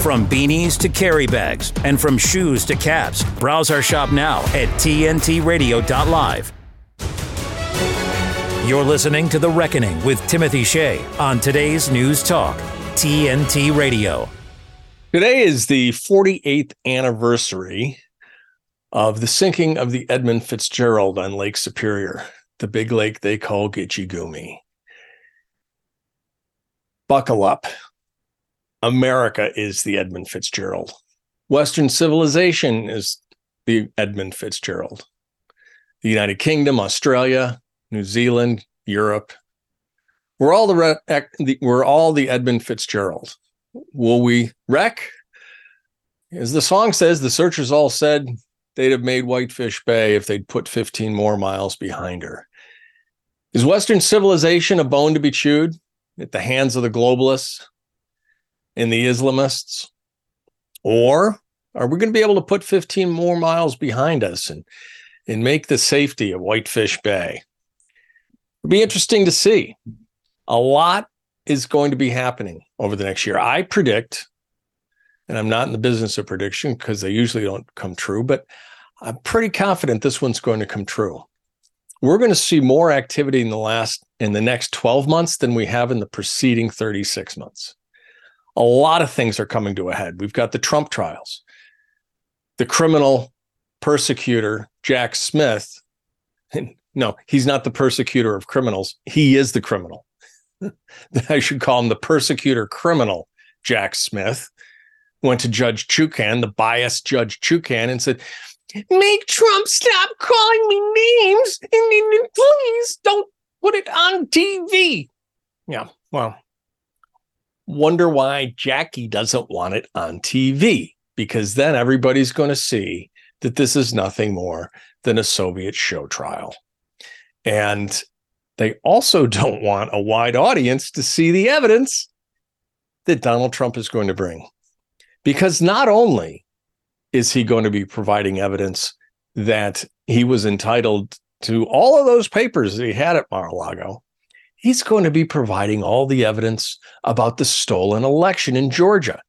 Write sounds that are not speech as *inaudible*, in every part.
From beanies to carry bags, and from shoes to caps, browse our shop now at tntradio.live. You're listening to The Reckoning with Timothy Shea on today's News Talk, TNT Radio. Today is the 48th anniversary of the sinking of the Edmund Fitzgerald on Lake Superior, the big lake they call Gitche Gumee. Buckle up. America is the Edmund Fitzgerald. Western civilization is the Edmund Fitzgerald. The United Kingdom, Australia, New Zealand, Europe. We're all the we're all the Edmund Fitzgerald. Will we wreck? As the song says, the searchers all said they'd have made Whitefish Bay if they'd put 15 more miles behind her. Is Western civilization a bone to be chewed at the hands of the globalists? And the Islamists? Or are we going to be able to put 15 more miles behind us and, and make the safety of Whitefish Bay? It'll be interesting to see. A lot is going to be happening over the next year. I predict, and I'm not in the business of prediction because they usually don't come true, but I'm pretty confident this one's going to come true. We're going to see more activity in the last in the next 12 months than we have in the preceding 36 months a lot of things are coming to a head. We've got the Trump trials, the criminal persecutor, Jack Smith. *laughs* No, he's not the persecutor of criminals. He is the criminal. *laughs* I should call him the persecutor criminal, Jack Smith. Went to Judge Chutkan, the biased Judge Chutkan, and said, Make Trump stop calling me names and please don't put it on TV. Yeah, well, wonder why Jackie doesn't want it on TV because then everybody's going to see that this is nothing more than a Soviet show trial. And they also *laughs* don't want a wide audience to see the evidence that Donald Trump is going to bring. Because not only is he going to be providing evidence that he was entitled to all of those papers that he had at Mar-a-Lago, he's going to be providing all the evidence about the stolen election in Georgia.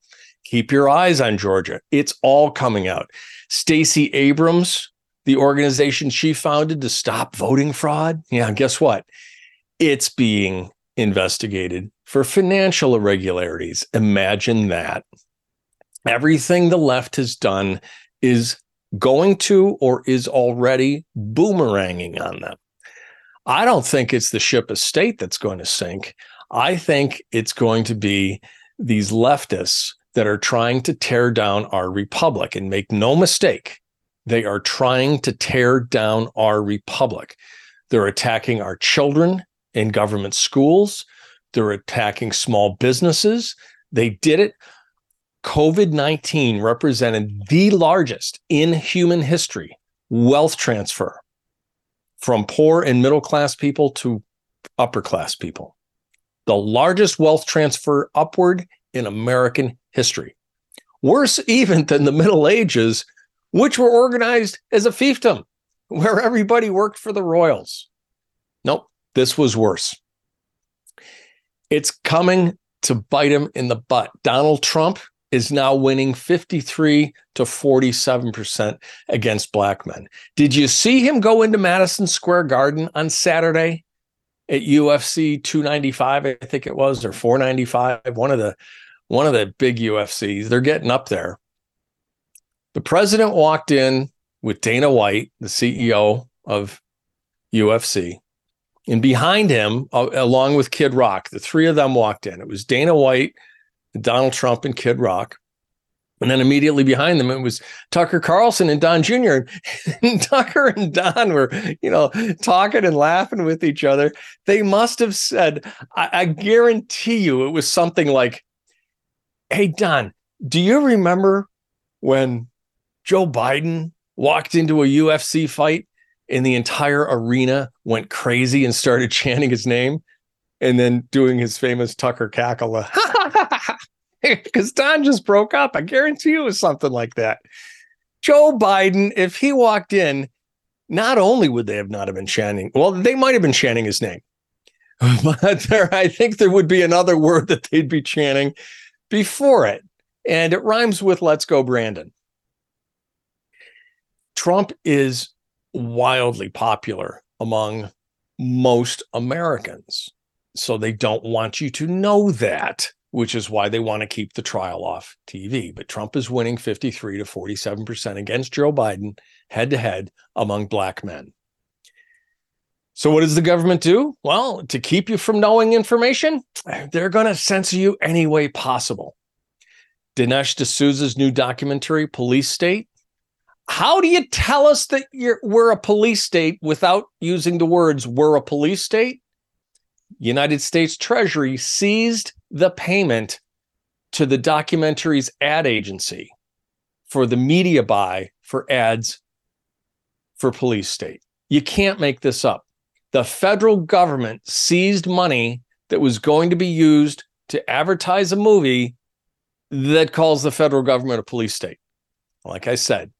Keep your eyes on Georgia. It's all coming out. Stacey Abrams, the organization she founded to stop voting fraud, yeah, guess what? It's being investigated for financial irregularities. Imagine that. Everything the left has done is going to or is already boomeranging on them. I don't think it's the ship of state that's going to sink. I think it's going to be these leftists that are trying to tear down our republic. And make no mistake, they are trying to tear down our republic. They're attacking our children in government schools, they're attacking small businesses. They did it. COVID 19 represented the largest in human history wealth transfer from poor and middle class people to upper class people. The largest wealth transfer upward in American history. Worse *laughs* even than the Middle Ages, which were organized as a fiefdom, where everybody worked for the royals. Nope, this was worse. It's coming to bite him in the butt. Donald Trump is now winning 53 to 47% against black men. Did you see him go into Madison Square Garden on Saturday at UFC 295 I think it was or 495 one of the one of the big UFCs. They're getting up there. The president walked in with Dana White, the CEO of UFC, and behind him, uh, along with Kid Rock, the three of them walked in. It was Dana White, Donald Trump and Kid Rock. And then immediately behind them, it was Tucker Carlson and Don Jr. *laughs* And Tucker and Don were, you know, talking and laughing with each other. They must have said, I, I guarantee you, it was something like, Hey, Don, do you remember when Joe Biden walked into a UFC fight and the entire arena went crazy and started *laughs* chanting his name? And then doing his famous Tucker cackle, because *laughs* Don just broke up. I guarantee you it was something like that. Joe Biden, if he walked in, not only would they have not have been chanting, well, they might have been chanting his name, *laughs* but there, I think there would be another word that they'd be chanting before it. And it rhymes with let's go, Brandon. Trump is wildly popular among most Americans. So they don't want you to know that, which is why they want to keep the trial off TV. But Trump is winning 53 to 47% against Joe Biden head to head among black men. So, what does the government do? Well, to keep you from knowing information, *sighs* they're going to censor you any way possible. Dinesh D'Souza's new documentary, Police State. How do you tell us that you're, we're a police state without using the words we're a police state? United States Treasury seized the payment to the documentary's ad agency for the media buy for ads for police state. You can't make this up. The federal government seized money that was going to be used to advertise a movie that calls the federal government a police state. Like I said,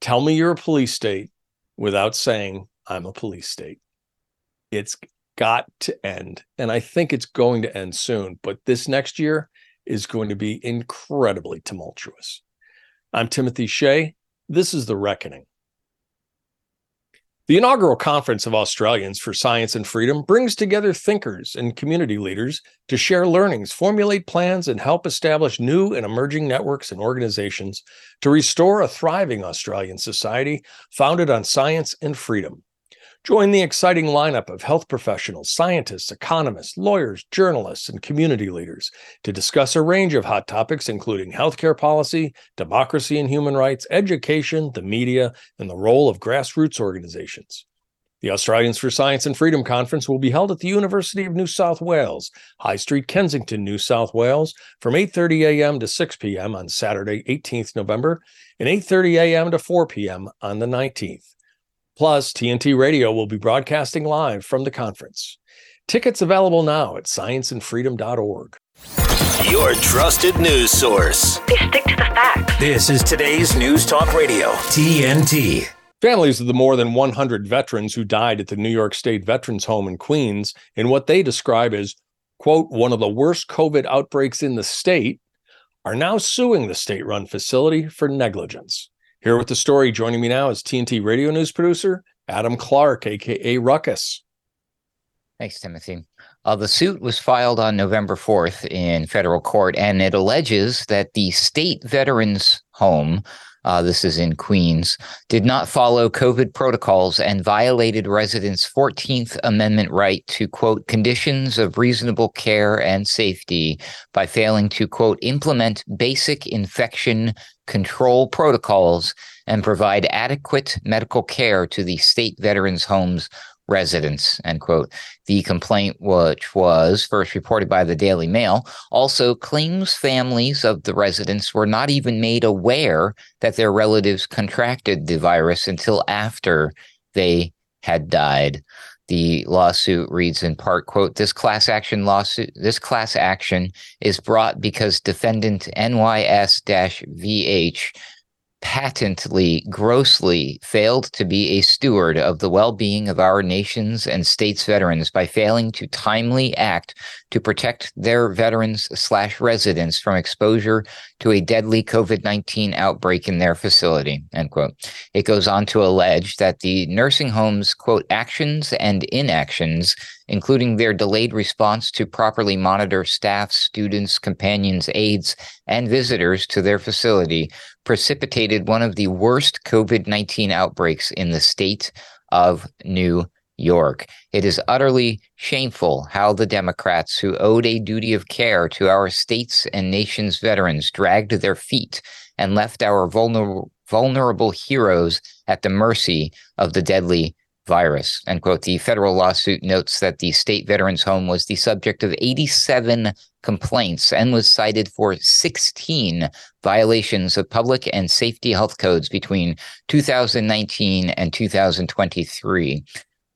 tell me you're a police state without saying I'm a police state. It's got to end. And I think it's going to end soon. But this next year is going to be incredibly tumultuous. I'm Timothy Shea. This is The Reckoning. The inaugural Conference of Australians for Science and Freedom brings together thinkers and community leaders to share learnings, formulate plans, and help establish new and emerging networks and organizations to restore a thriving Australian society founded on science and freedom. Join the exciting lineup of health professionals, scientists, economists, lawyers, journalists, and community leaders to discuss a range of hot topics, including healthcare policy, democracy and human rights, education, the media, and the role of grassroots organizations. The Australians for Science and Freedom Conference will be held at the University of New South Wales, High Street, Kensington, New South Wales, from 8:30 a.m. to 6 p.m. on Saturday, 18th November, and 8:30 a.m. to 4 p.m. on the 19th. Plus, TNT Radio will be broadcasting live from the conference. Tickets available now at scienceandfreedom.org. Your trusted news source. They stick to the facts. This is today's News Talk Radio, TNT. Families of the more than 100 veterans who died at the New York State Veterans Home in Queens in what they describe as, quote, one of the worst COVID outbreaks in the state, are now suing the state run facility for negligence. Here with the story, joining me now is TNT radio news producer Adam Clark, aka Ruckus. Thanks, Timothy. Uh, the suit was filed on November 4th in federal court, and it alleges that the state veterans home, uh, this is in Queens, did not follow COVID protocols and violated residents' 14th Amendment right to, quote, conditions of reasonable care and safety by failing to, quote, implement basic infection control protocols, and provide adequate medical care to the state veterans homes residents end quote. The complaint which was first reported by the daily mail also claims families of the residents were not even made aware that their relatives contracted the virus until after they had died the lawsuit reads in part, quote, this class action lawsuit, this class action is brought because defendant NYS-VH patently, grossly failed to be a steward of the well being of our nation's and states' veterans by failing to timely act to protect their veterans slash residents from exposure to a deadly COVID 19 outbreak in their facility. End quote. It goes on to allege that the nursing home's quote actions and inactions including their delayed response to properly monitor staff, students, companions, aides, and visitors to their facility, precipitated one of the worst COVID 19 outbreaks in the state of New York. It is utterly shameful how the Democrats, who owed a duty of care to our states and nation's veterans, dragged their feet and left our vulnerable, vulnerable heroes at the mercy of the deadly virus. End quote. The federal lawsuit notes that the state veterans home was the subject of 87 complaints and was cited for 16 violations of public and safety health codes between 2019 and 2023.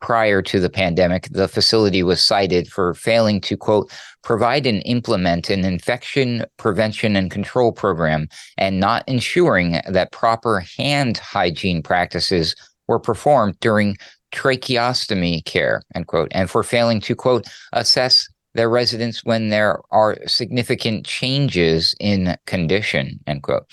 Prior to the pandemic, the facility was cited for failing to, quote, provide and implement an infection prevention and control program and not ensuring that proper hand hygiene practices were performed during tracheostomy care, end quote, and for failing to, quote, assess their residents when there are significant changes in condition, end quote.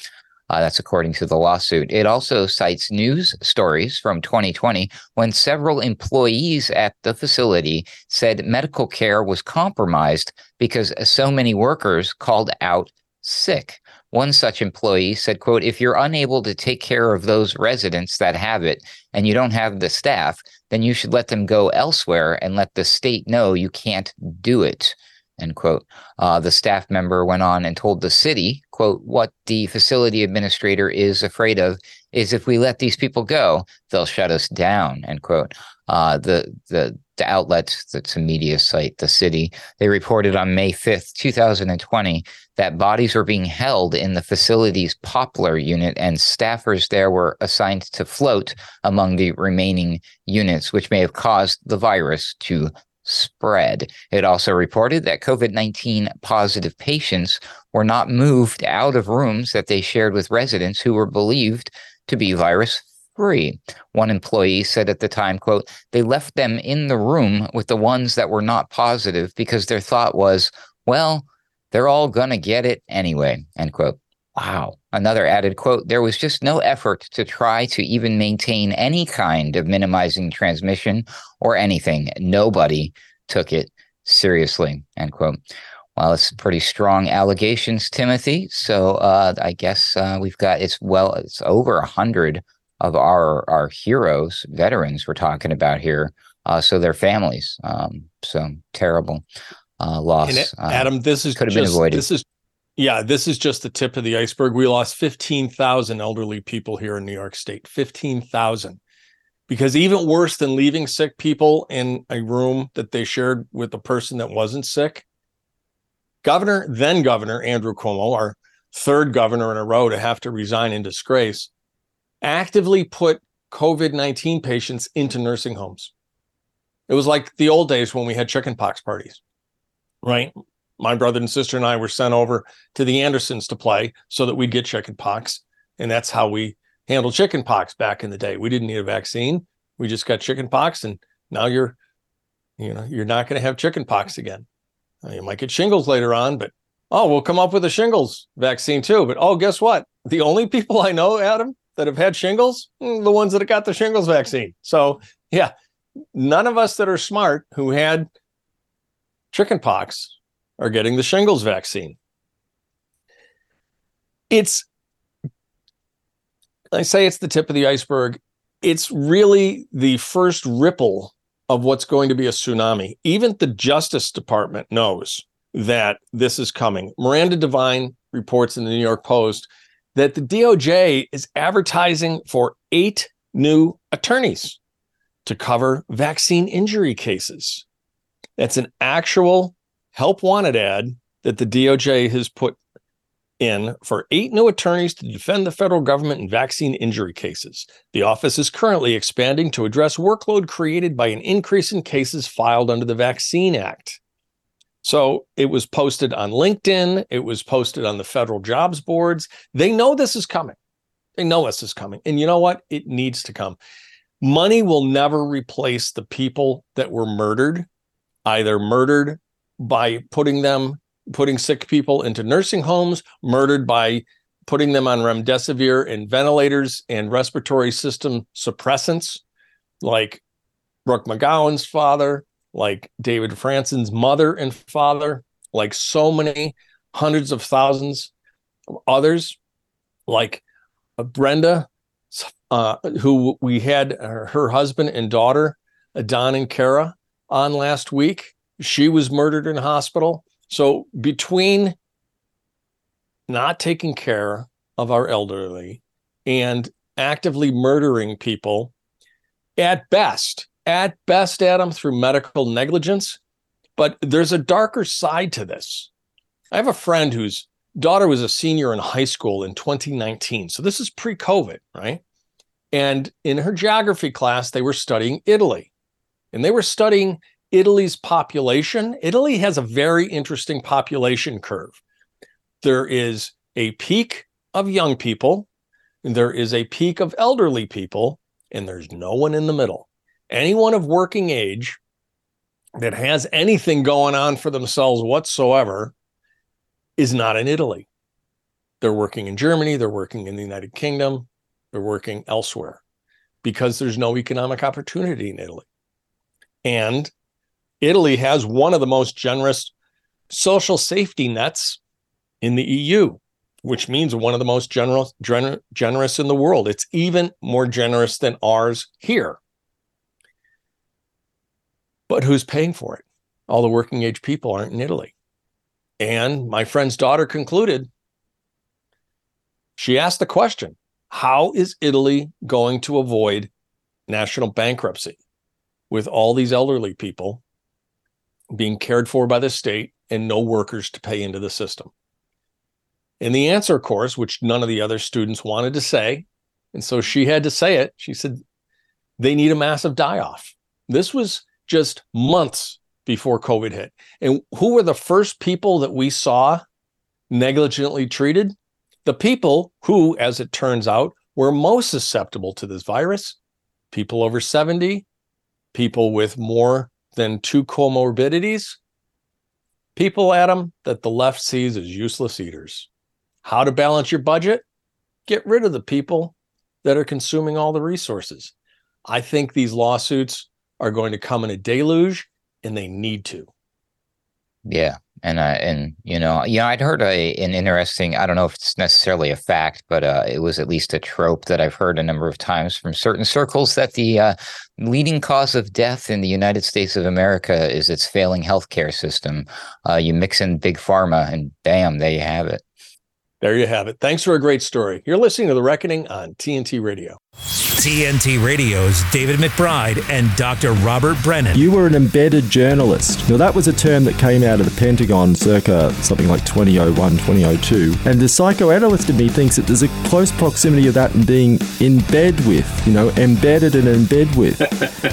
Uh, that's according to the lawsuit. It also cites news stories from 2020 when several employees at the facility said medical care was compromised because so many workers called out sick. One such employee said, quote, if you're unable to take care of those residents that have it and you don't have the staff, then you should let them go elsewhere and let the state know you can't do it. End quote. Uh, the staff member went on and told the city, quote, what the facility administrator is afraid of is if we let these people go, they'll shut us down, end quote. Uh, the, the, the outlet, that's a media site, the city, they reported on May 5th, 2020, that bodies were being held in the facility's Poplar unit and staffers there were assigned to float among the remaining units, which may have caused the virus to spread. It also reported that COVID 19 positive patients were not moved out of rooms that they shared with residents who were believed to be virus free. One employee said at the time, quote, they left them in the room with the ones that were not positive because their thought was, well, they're all going to get it anyway, end quote. Wow. Another added quote there was just no effort to try to even maintain any kind of minimizing transmission or anything. Nobody took it seriously, end quote. Well, it's pretty strong allegations, Timothy. So uh, I guess uh, we've got it's well, it's over a hundred of our our heroes, veterans we're talking about here. Uh, so their families. Um, so terrible uh, loss. And uh, Adam, this is could have been avoided. This is yeah, this is just the tip of the iceberg. We lost 15,000 elderly people here in New York State. 15,000. Because even worse than leaving sick people in a room that they shared with a person that wasn't sick, Governor, then Governor Andrew Cuomo, our third governor in a row to have to resign in disgrace, actively put COVID 19 patients into nursing homes. It was like the old days when we had chickenpox parties, right? my brother and sister and I were sent over to the Andersons to play so that we'd get chicken pox. And that's how we handled chicken pox back in the day. We didn't need a vaccine. We just got chicken pox and now you're you know, you're not going to have chicken pox again. You might get shingles later on, but oh, we'll come up with a shingles vaccine too. But oh, guess what? The only people I know, Adam, that have had shingles, mm, the ones that got the shingles vaccine. So, yeah, none of us that are smart who had chicken pox are getting the shingles vaccine. It's, I say it's the tip of the iceberg. It's really the first ripple of what's going to be a tsunami. Even the Justice Department knows that this is coming. Miranda Devine reports in the New York Post that the DOJ is advertising for eight new attorneys to cover vaccine injury cases. That's an actual help wanted ad that the DOJ has put in for eight new attorneys to defend the federal government in vaccine injury cases. The office is currently expanding to address workload created by an increase in cases filed under the Vaccine Act. So it was posted on LinkedIn, it was posted on the federal jobs boards. They know this is coming. They know this is coming. And you know what? It needs to come. Money will never replace the people that were murdered, either murdered by putting them putting sick people into nursing homes, murdered by putting them on remdesivir and ventilators and respiratory system suppressants, like Brooke McGowan's father, like David Franson's mother and father, like so many hundreds of thousands of others, like uh, Brenda, uh, who we had her, her husband and daughter, Don and Kara, on last week she was murdered in hospital. So between not taking care of our elderly and actively murdering people, at best, at best, Adam, through medical negligence. But there's a darker side to this. I have a friend whose daughter was a senior in high school in 2019. So this is pre COVID, right? And in her geography class, they were studying Italy and they were studying Italy's population, Italy has a very interesting population curve. There is a peak of young people, there is a peak of elderly people, and there's no one in the middle. Anyone of working age that has anything going on for themselves whatsoever is not in Italy. They're working in Germany, they're working in the United Kingdom, they're working elsewhere because there's no economic opportunity in Italy. And Italy has one of the most generous social safety nets in the EU, which means one of the most generous gener- generous in the world. It's even more generous than ours here. But who's paying for it? All the working age people aren't in Italy. And my friend's daughter concluded she asked the question How is Italy going to avoid national bankruptcy with all these elderly people being cared for by the state and no workers to pay into the system? And the answer, of course, which none of the other students wanted to say, and so she had to say it, she said, they need a massive die off. This was just months before COVID hit. And who were the first people that we saw negligently treated? The people who, as it turns out, were most susceptible to this virus people over 70, people with more than two comorbidities, people, Adam, that the left sees as useless eaters. How to balance your budget? Get rid of the people that are consuming all the resources. I think these lawsuits are going to come in a deluge and they need to. Yeah. And I and you know, you know, I'd heard a an interesting. I don't know if it's necessarily a fact, but uh, it was at least a trope that I've heard a number of times from certain circles that the uh, leading cause of death in the United States of America is its failing healthcare system. Uh, you mix in big pharma, and bam, there you have it. There you have it. Thanks for a great story. You're listening to The Reckoning on TNT Radio. TNT Radio's David McBride and Dr. Robert Brennan. You were an embedded journalist. Now, that was a term that came out of the Pentagon circa something like 2001, 2002. And the psychoanalyst in me thinks that there's a close proximity of that and being in bed with, you know, embedded and in bed with.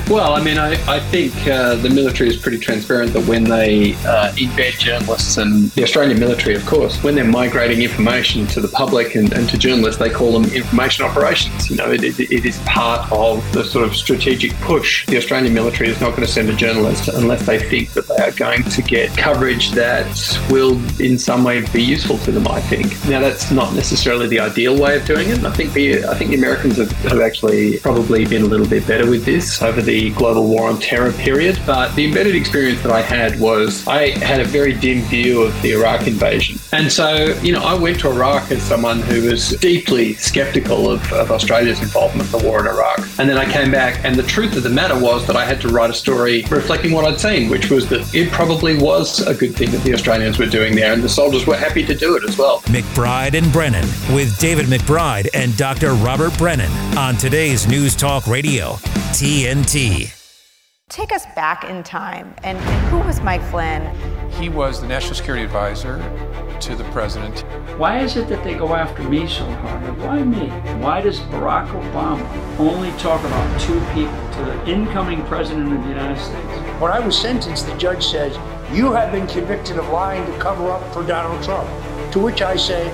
*laughs* well, I mean, I, I think uh, the military is pretty transparent that when they uh, embed journalists and the Australian military, of course, when they're migrating information to the public and, and to journalists, they call them information operations. You know, it, it, it is part of the sort of strategic push. The Australian military is not going to send a journalist unless they think that they are going to get coverage that will in some way be useful to them, I think. Now, that's not necessarily the ideal way of doing it. I think the, I think the Americans have, have actually probably been a little bit better with this over the global war on terror period. But the embedded experience that I had was I had a very dim view of the Iraq invasion. And so, you know, I went to Iraq as someone who was deeply skeptical of, of Australia's involvement in the war in Iraq. And then I came back, and the truth of the matter was that I had to write a story reflecting what I'd seen, which was that it probably was a good thing that the Australians were doing there, and the soldiers were happy to do it as well. McBride and Brennan with David McBride and Dr. Robert Brennan on today's News Talk Radio, TNT. Take us back in time. And, and who was Mike Flynn? He was the national security advisor to the president. Why is it that they go after me so hard? Why me? Why does Barack Obama only talk about two people to the incoming president of the United States? When I was sentenced, the judge says, You have been convicted of lying to cover up for Donald Trump. To which I say,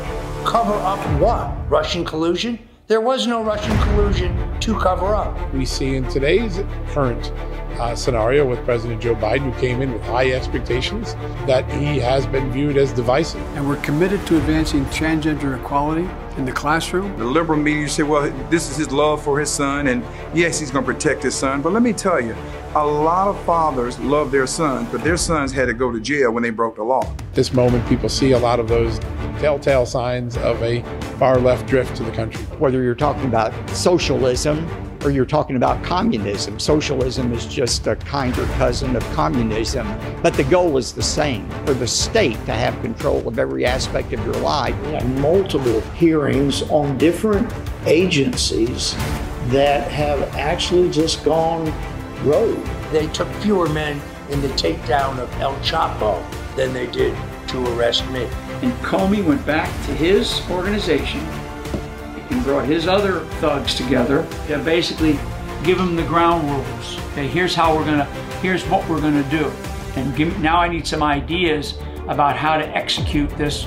Cover up what? Russian collusion? There was no Russian collusion to cover up. We see in today's current uh, scenario with President Joe Biden, who came in with high expectations, that he has been viewed as divisive. And we're committed to advancing transgender equality in the classroom. The liberal media say, well, this is his love for his son, and yes, he's going to protect his son. But let me tell you, a lot of fathers love their sons, but their sons had to go to jail when they broke the law. This moment, people see a lot of those telltale signs of a far left drift to the country. Whether you're talking about socialism or you're talking about communism. Socialism is just a kinder cousin of communism, but the goal is the same for the state to have control of every aspect of your life. We have multiple hearings on different agencies that have actually just gone rogue. They took fewer men in the takedown of El Chapo than they did to arrest me. And Comey went back to his organization and brought his other thugs together to basically give them the ground rules. Okay, here's how we're gonna, here's what we're gonna do. And give, now I need some ideas about how to execute this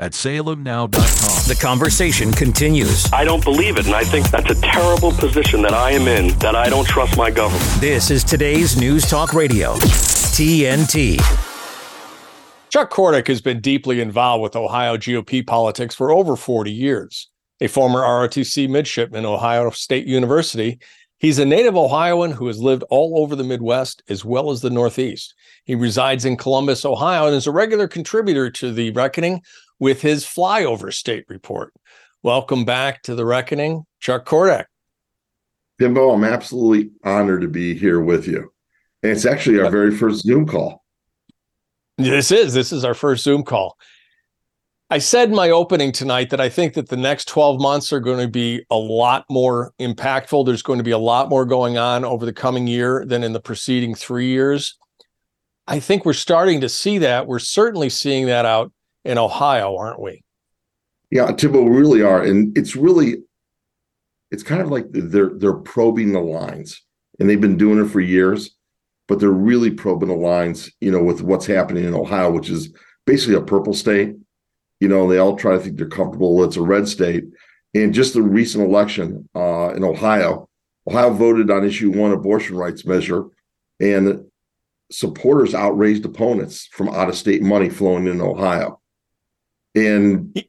at salemnow.com. The conversation continues. I don't believe it, and I think that's a terrible position that I am in, that I don't trust my government. This is today's News Talk Radio, TNT. Chuck Cordak has been deeply involved with Ohio GOP politics for over 40 years. A former ROTC midshipman, Ohio State University, he's a native Ohioan who has lived all over the Midwest as well as the Northeast. He resides in Columbus, Ohio, and is a regular contributor to The Reckoning with his flyover state report. Welcome back to The Reckoning, Chuck Cordak. Timbo, I'm absolutely honored to be here with you. And it's actually our very first Zoom call. This is. This is our first Zoom call. I said in my opening tonight that I think that the next 12 months are going to be a lot more impactful. There's going to be a lot more going on over the coming year than in the preceding three years. I think we're starting to see that. We're certainly seeing that out in Ohio, aren't we? Yeah, Timbo, we really are. And it's really, it's kind of like they're they're probing the lines. And they've been doing it for years, but they're really probing the lines, you know, with what's happening in Ohio, which is basically a purple state you know, they all try to think they're comfortable. It's a red state. And just the recent election uh, in Ohio, Ohio voted on issue one abortion rights measure, and supporters outraised opponents from out of state money flowing in Ohio. And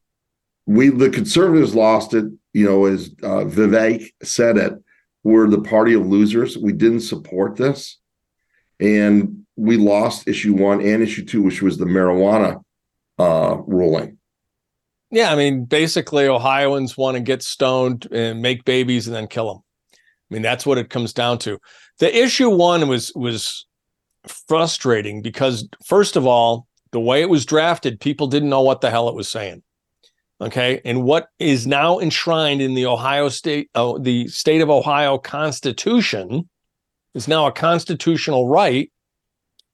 we, the conservatives, lost it. You know, as uh, Vivek said it, we're the party of losers. We didn't support this. And we lost issue one and issue two, which was the marijuana uh, ruling. Yeah, I mean, basically, Ohioans want to get stoned and make babies and then kill them. I mean, that's what it comes down to. The issue one was was frustrating because, first of all, the way it was drafted, people didn't know what the hell it was saying. Okay, and what is now enshrined in the Ohio state, uh, the state of Ohio Constitution, is now a constitutional right.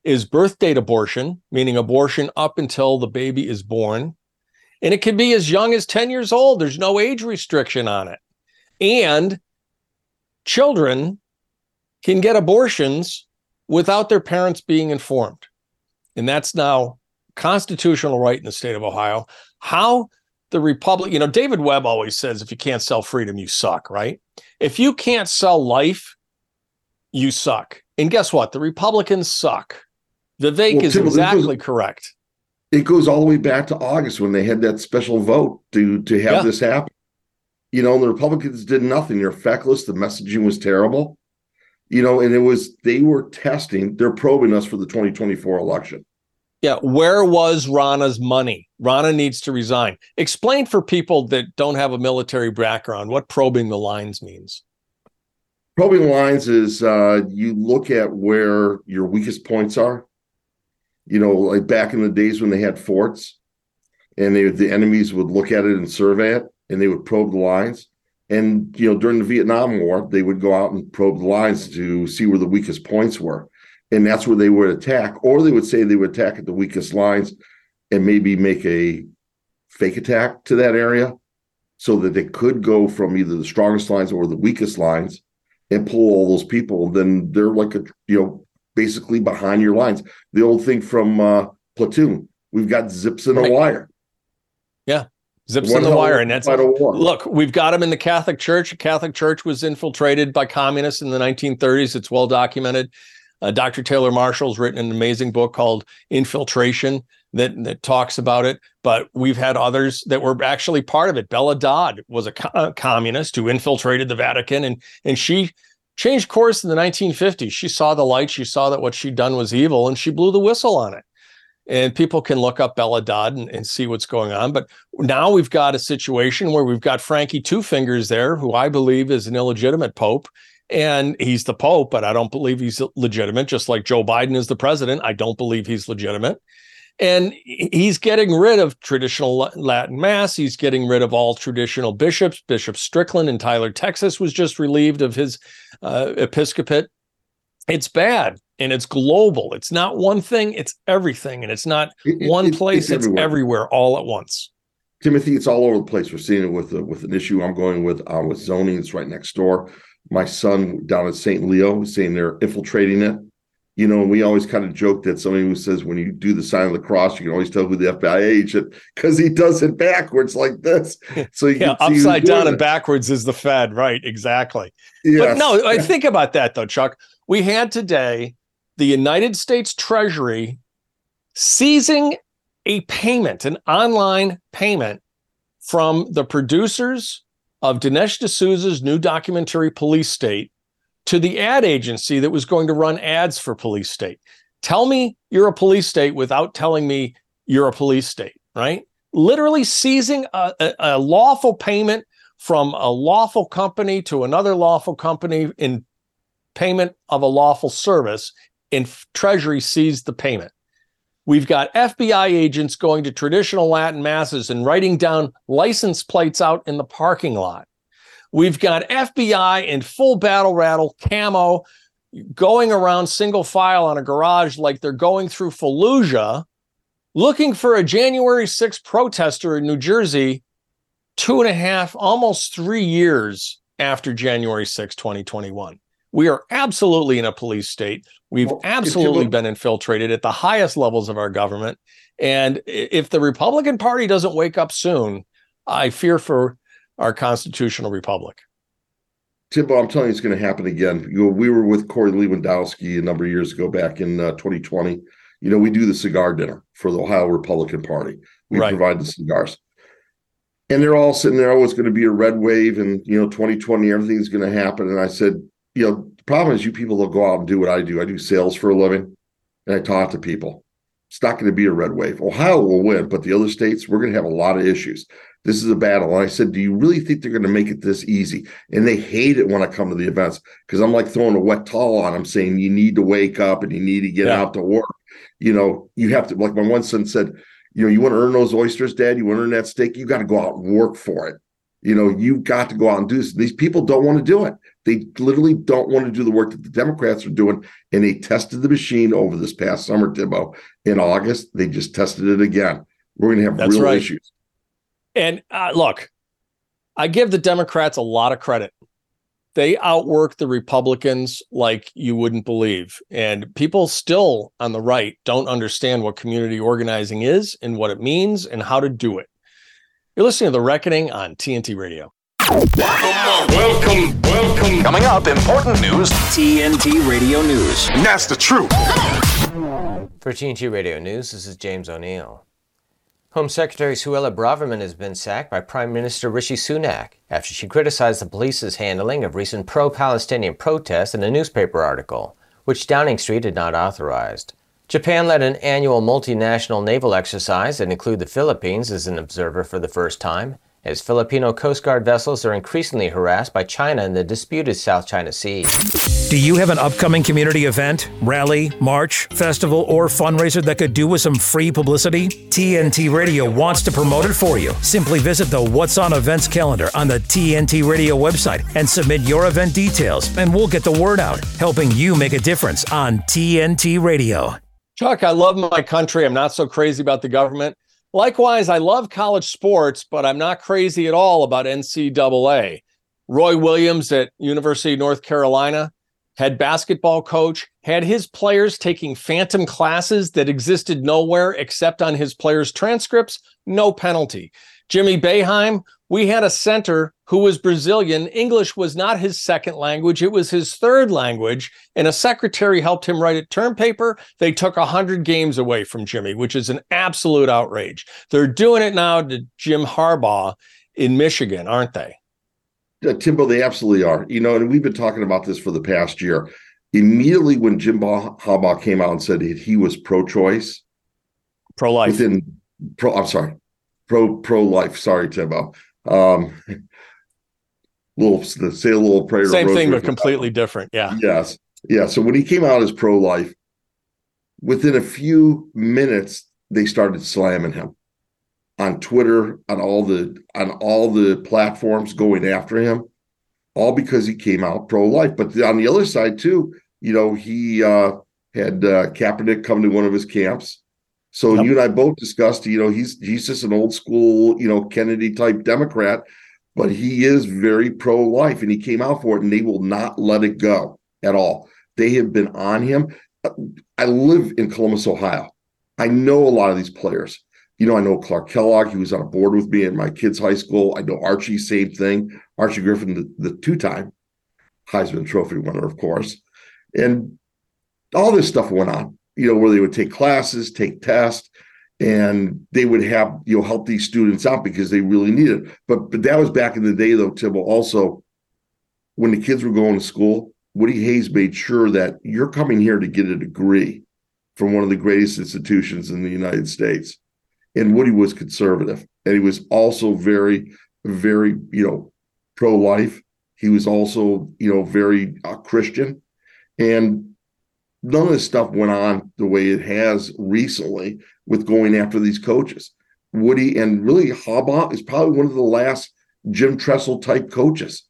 Is birth date abortion, meaning abortion up until the baby is born and it can be as young as 10 years old. There's no age restriction on it. And children can get abortions without their parents being informed. And that's now constitutional right in the state of Ohio. How the Republic, you know, David Webb always says if you can't sell freedom, you suck, right? If you can't sell life, you suck. And guess what? The Republicans suck. Vivek well, is exactly correct it goes all the way back to August when they had that special vote to to have yeah. this happen. You know, the Republicans did nothing. They're feckless. The messaging was terrible. You know, and it was they were testing. They're probing us for the 2024 election. Yeah, where was Ronna's money? Ronna needs to resign. Explain for people that don't have a military background what probing the lines means. Probing the lines is uh, you look at where your weakest points are you know, like back in the days when they had forts and they, the enemies would look at it and survey it and they would probe the lines. And, you know, during the Vietnam War, they would go out and probe the lines to see where the weakest points were. And that's where they would attack, or they would say they would attack at the weakest lines and maybe make a fake attack to that area so that they could go from either the strongest lines or the weakest lines and pull all those people. Then they're like a, you know, basically behind your lines. The old thing from uh, Platoon, we've got zips in right. a wire. Yeah, zips in the wire, and that's look. We've got them in the Catholic Church. The Catholic Church was infiltrated by communists in the 1930s. It's well documented. Uh, Dr. Taylor Marshall's written an amazing book called Infiltration that that talks about it. But we've had others that were actually part of it. Bella Dodd was a, co- a communist who infiltrated the Vatican, and and she changed course in the 1950s. She saw the light. She saw that what she'd done was evil and she blew the whistle on it. and people can look up Bella Dodd and, and, see what's going on. But now we've got a situation where we've got Frankie Two Fingers there, who I believe is an illegitimate pope. And he's the pope, but I don't believe he's legitimate, just like Joe Biden is the president. I don't believe he's legitimate. And he's getting rid of traditional Latin Mass. He's getting rid of all traditional bishops. Bishop Strickland in Tyler, Texas was just relieved of his uh, episcopate. It's bad and it's global. It's not one thing, it's everything. And it's not it, one it, place, it's, it's everywhere. everywhere. all at once. Timothy, it's all over the place. We're seeing it with uh, with an issue I'm going with uh, with zoning. It's right next door. My son down at St. Leo is saying they're infiltrating it. You know, we always kind of joke that somebody who says when you do the sign of the cross, you can always tell who the FBI agent because he does it backwards like this. *laughs* So you yeah, upside down and it. backwards is the Fed, right? Exactly. Yes. But no, I think about that though, Chuck. We had today the United States Treasury seizing a payment, an online payment from the producers of Dinesh D'Souza's new documentary Police State to the ad agency that was going to run ads for Police State. Tell me you're a police state without telling me you're a police state, right? Literally seizing a, a, a lawful payment from a lawful company to another lawful company in payment of a lawful service and Treasury seized the payment. We've got FBI agents going to traditional Latin masses and writing down license plates out in the parking lot. We've got FBI in full battle rattle camo going around single file on a garage like they're going through Fallujah looking for a January 6th protester in New Jersey two and a half, almost three years after January 6, 2021. We are absolutely in a police state. We've well, absolutely been infiltrated at the highest levels of our government. And if the Republican Party doesn't wake up soon, I fear for our constitutional republic. Timbo, I'm telling you, it's going to happen again. You know, we were with Corey Lewandowski a number of years ago, back in uh, 2020. You know, we do the cigar dinner for the Ohio Republican Party. We right. provide the cigars, and they're all sitting there. Oh, it's going to be a red wave, and you know, 2020, everything's going to happen. And I said, you know, the problem is you people will go out and do what I do. I do sales for a living and I talk to people. It's not going to be a red wave. Ohio will win, but the other states, we're going to have a lot of issues. This is a battle. And I said, Do you really think they're going to make it this easy? And they hate it when I come to the events because I'm like throwing a wet towel on them, saying, You need to wake up and you need to get yeah. out to work. You know, you have to, like my one son said, You know, you want to earn those oysters, dad? You want to earn that steak? You got to go out and work for it. You know, you've got to go out and do this. These people don't want to do it. They literally don't want to do the work that the Democrats are doing. And they tested the machine over this past summer, Timbo. In August, they just tested it again. We're going to have That's real right. issues. And uh, look, I give the Democrats a lot of credit. They outwork the Republicans like you wouldn't believe. And people still on the right don't understand what community organizing is and what it means and how to do it. You're listening to The Reckoning on TNT Radio. Welcome, welcome. Welcome. Coming up, important news. TNT Radio News. And that's the truth. For TNT Radio News, this is James O'Neill. Home Secretary Suella Braverman has been sacked by Prime Minister Rishi Sunak after she criticized the police's handling of recent pro Palestinian protests in a newspaper article, which Downing Street had not authorized. Japan led an annual multinational naval exercise that included the Philippines as an observer for the first time, as Filipino Coast Guard vessels are increasingly harassed by China in the disputed South China Sea. Do you have an upcoming community event, rally, march, festival, or fundraiser that could do with some free publicity? TNT Radio wants to promote it for you. Simply visit the What's on Events calendar on the TNT Radio website and submit your event details, and we'll get the word out, helping you make a difference on TNT Radio. Chuck, I love my country. I'm not so crazy about the government. Likewise, I love college sports, but I'm not crazy at all about NCAA. Roy Williams at University of North Carolina, head basketball coach, had his players taking phantom classes that existed nowhere except on his players' transcripts, no penalty. Jimmy Boeheim, we had a center who was Brazilian. English was not his second language, it was his third language. And a secretary helped him write a term paper. They took 100 games away from Jimmy, which is an absolute outrage. They're doing it now to Jim Harbaugh in Michigan, aren't they? Uh, Timbo, they absolutely are. You know, and we've been talking about this for the past year. Immediately when Jim Harbaugh came out and said he was pro choice, Pro life. Within pro, I'm sorry, pro pro life. Sorry, Timbo. Um, *laughs* little say a little prayer. Same thing, but completely different. Yeah. Yes. Yeah. So when he came out as pro life, within a few minutes they started slamming him on Twitter, on all the on all the platforms, going after him, all because he came out pro life. But on the other side too, you know, he uh, had uh, Kaepernick come to one of his camps. So yep. you and I both discussed, you know, he's he's just an old school, you know, Kennedy type Democrat, but he is very pro life, and he came out for it, and they will not let it go at all. They have been on him. I live in Columbus, Ohio. I know a lot of these players. You know, I know Clark Kellogg. He was on a board with me at my kids' high school. I know Archie, same thing. Archie Griffin, the, the two-time Heisman Trophy winner, of course. And all this stuff went on, you know, where they would take classes, take tests, and they would have, you know, help these students out because they really needed it. But but that was back in the day though, Tibble. Also, when the kids were going to school, Woody Hayes made sure that you're coming here to get a degree from one of the greatest institutions in the United States. And Woody was conservative. And he was also very, very, you know, pro-life. He was also, you know, very uh, Christian. And none of this stuff went on the way it has recently with going after these coaches. Woody and really Harbaugh is probably one of the last Jim Tressel type coaches.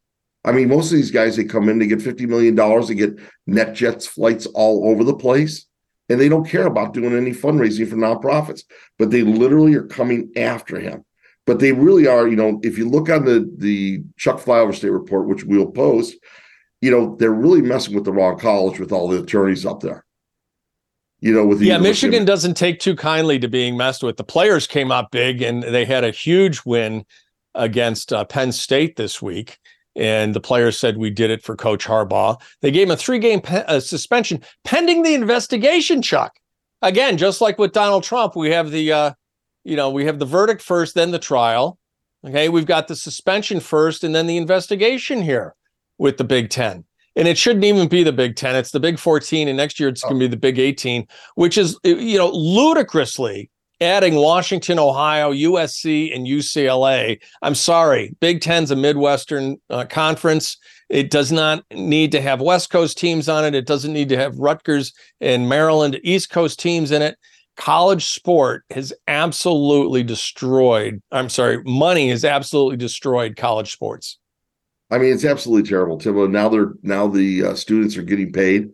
I mean, most of these guys they come in, they get $50 million, they get NetJets flights all over the place, and they don't care about doing any fundraising for nonprofits, but they literally are coming after him. But they really are, you know, if you look on the the Chuck Flyover State report, which we'll post, you know, they're really messing with the wrong college with all the attorneys up there. You know, with yeah, Michigan doesn't take too kindly to being messed with. The players came up big, and they had a huge win against uh, Penn State this week. And the players said we did it for Coach Harbaugh. They gave him a three-game pe- uh, suspension pending the investigation. Chuck, again, just like with Donald Trump, we have the, uh, you know, we have the verdict first, then the trial. Okay, we've got the suspension first, and then the investigation here with the Big Ten. And it shouldn't even be the Big Ten. It's the Big 14. And next year it's oh. going to be the Big 18, which is, you know, ludicrously adding Washington, Ohio, USC, and UCLA. I'm sorry, Big Ten's a Midwestern uh, conference. It does not need to have West Coast teams on it. It doesn't need to have Rutgers and Maryland East Coast teams in it. College sport has absolutely destroyed. I'm sorry, money has absolutely destroyed college sports. I mean, it's absolutely terrible, Tim. Now they're now the uh, students are getting paid,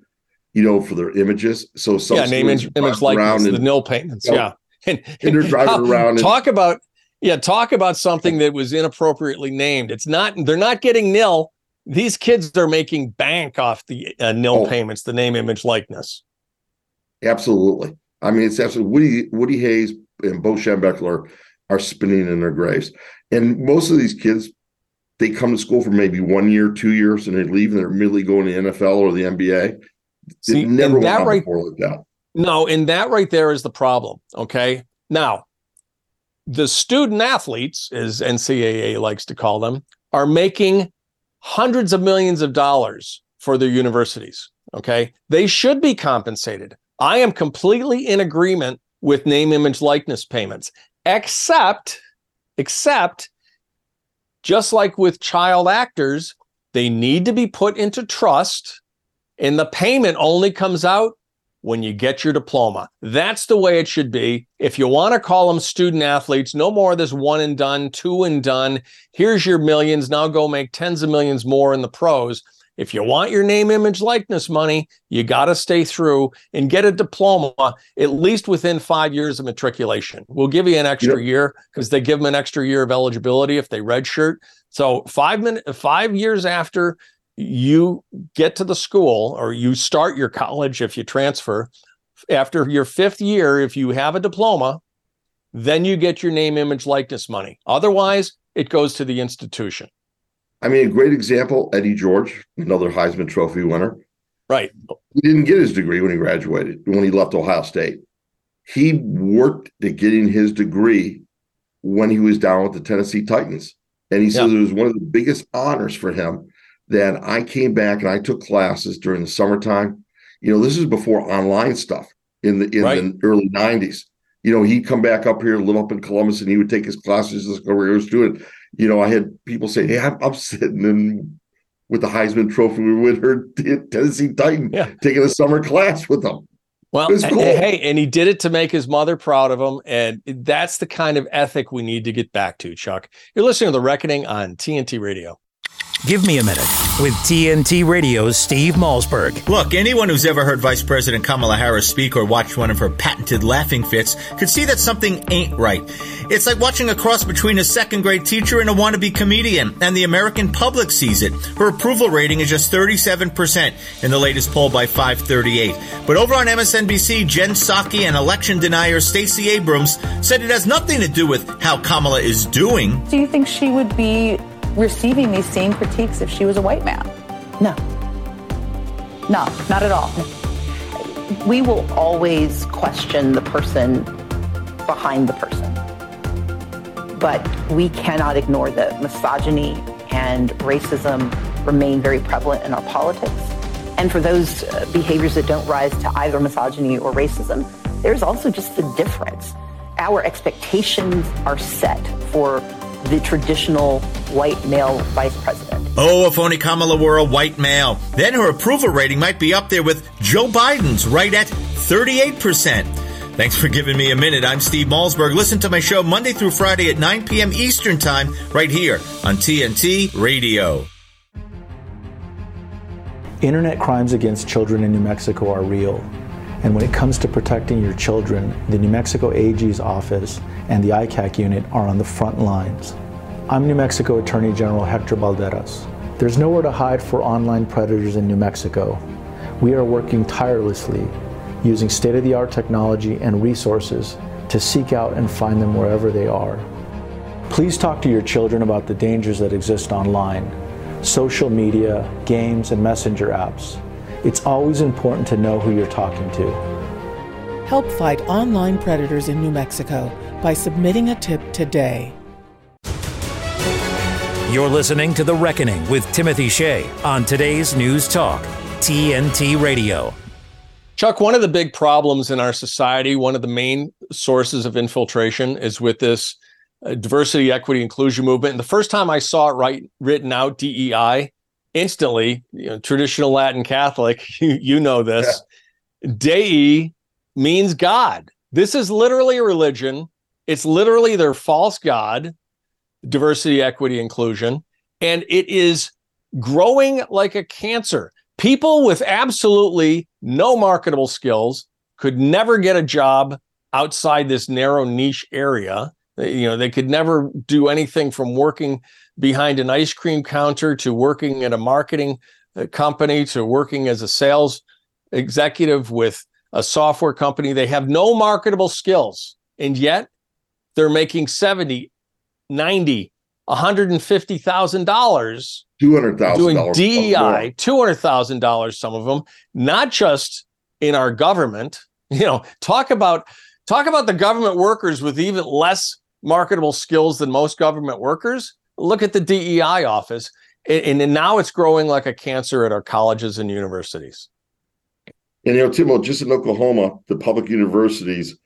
you know, for their images. So some yeah, name image, image likeness, the nil payments. You know, yeah, *laughs* and, and, they're *laughs* driving around. Talk and, about yeah, talk about something that was inappropriately named. It's not. They're not getting nil. These kids are making bank off the uh, nil oh, payments, the name, image, likeness. Absolutely. I mean, it's absolutely Woody Woody Hayes and Bo Schembechler are spinning in their graves, and most of these kids they come to school for maybe one year, two years, and they leave and they're immediately going to the NFL or the NBA. See, it never went that right, like that. No, and that right there is the problem. Okay. Now, the student athletes, as NCAA likes to call them, are making hundreds of millions of dollars for their universities. Okay. They should be compensated. I am completely in agreement with name, image, likeness payments, except, except just like with child actors, they need to be put into trust, and the payment only comes out when you get your diploma. That's the way it should be. If you want to call them student athletes, no more of this one and done, two and done. Here's your millions. Now go make tens of millions more in the pros. If you want your name, image, likeness money, you got to stay through and get a diploma at least within five years of matriculation. We'll give you an extra yep. year because they give them an extra year of eligibility if they redshirt. So five minutes, five years after you get to the school or you start your college, if you transfer, after your fifth year, if you have a diploma, then you get your name, image, likeness money. Otherwise, it goes to the institution. I mean, a great example, Eddie George, another Heisman Trophy winner. Right. He didn't get his degree when he graduated, when he left Ohio State. He worked at getting his degree when he was down with the Tennessee Titans. And he says it was one of the biggest honors for him that I came back and I took classes during the summertime. You know, this is before online stuff in the in right. the early 90s. you know, he'd come back up here, live up in Columbus, and he would take his classes as he was doing. You know, I had people say, "Hey, I'm, I'm sitting in with the Heisman Trophy with her Tennessee Titan, yeah. taking a summer class with them." Well, eh, cool. Eh, hey, and he did it to make his mother proud of him, and that's the kind of ethic we need to get back to. Chuck, you're listening to the Reckoning on TNT Radio. Give me a minute with TNT Radio's Steve Malzberg. Look, anyone who's ever heard Vice President Kamala Harris speak or watched one of her patented laughing fits could see that something ain't right. It's like watching a cross between a second grade teacher and a wannabe comedian, and the American public sees it. Her approval rating is just 37% in the latest poll by 538. But over on MSNBC, Jen Psaki and election denier Stacey Abrams said it has nothing to do with how Kamala is doing. Do you think she would be receiving these same critiques if she was a white man. No. No, not at all. We will always question the person behind the person. But we cannot ignore that misogyny and racism remain very prevalent in our politics. And for those uh, behaviors that don't rise to either misogyny or racism, there's also just the difference. Our expectations are set for the traditional white male vice president. Oh, if only Kamala were a white male. Then her approval rating might be up there with Joe Biden's, right at 38%. Thanks for giving me a minute. I'm Steve Malzberg. Listen to my show Monday through Friday at 9 p.m. Eastern Time, right here on TNT Radio. Internet crimes against children in New Mexico are real. And when it comes to protecting your children, the New Mexico AG's office and the ICAC unit are on the front lines. I'm New Mexico Attorney General Hector Balderas. There's nowhere to hide for online predators in New Mexico. We are working tirelessly using state of the art technology and resources to seek out and find them wherever they are. Please talk to your children about the dangers that exist online social media, games, and messenger apps. It's always important to know who you're talking to. Help fight online predators in New Mexico by submitting a tip today. You're listening to The Reckoning with Timothy Shea on today's News Talk, TNT Radio. Chuck, one of the big problems in our society, one of the main sources of infiltration is with this uh, diversity, equity, inclusion movement. And the first time I saw it right written out, DEI, instantly, you know, traditional Latin Catholic, *laughs* you, you know this. Yeah. Dei means God. This is literally a religion. It's literally their false God, diversity, equity, inclusion. And it is growing like a cancer. People with absolutely no marketable skills could never get a job outside this narrow niche area. You know, they could never do anything from working behind an ice cream counter to working at a marketing uh, company to working as a sales executive with a software company. They have no marketable skills. And yet they're making 70, 90, $150,000 $200,000 doing DEI, $200,000 some of them, not just in our government. *laughs* You know, talk about talk about the government workers with even less marketable skills than most government workers look at the DEI office, and, and now it's growing like a cancer at our colleges and universities. And you know, Timo, just in Oklahoma, the public universities,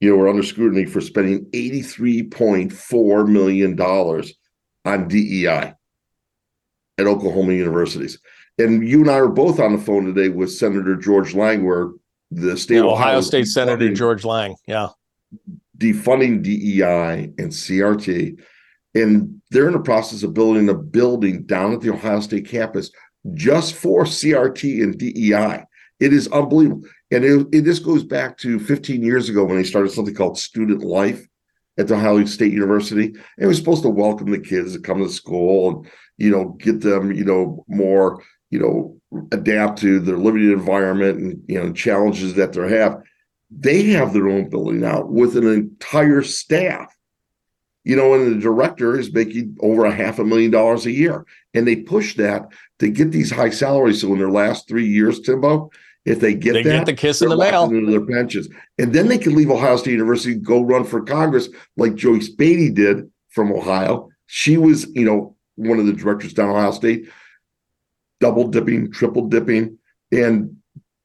you know, were under scrutiny for spending $83.4 million on DEI at Oklahoma universities. And you and I are both on the phone today with Senator George Lang, where the state yeah, Ohio, Ohio State Senator George Lang, yeah, defunding DEI and CRT and they're in the process of building a building down at the Ohio State campus just for CRT and DEI. It is unbelievable. And it, it, this goes back to 15 years ago when they started something called Student Life at the Ohio State University. And it was supposed to welcome the kids to come to school and, you know, get them, you know, more, you know, adapt to their living environment and, you know, challenges that they have. They have their own building now with an entire staff you know, and the director is making over a half a million dollars a year. And they push that to get these high salaries. So in their last three years, Timbo, if they get they that, get the kiss in the mail into their pensions, and then they can leave Ohio State University, go run for Congress like Joyce Beatty did from Ohio. She was, you know, one of the directors down Ohio State, double dipping, triple dipping, and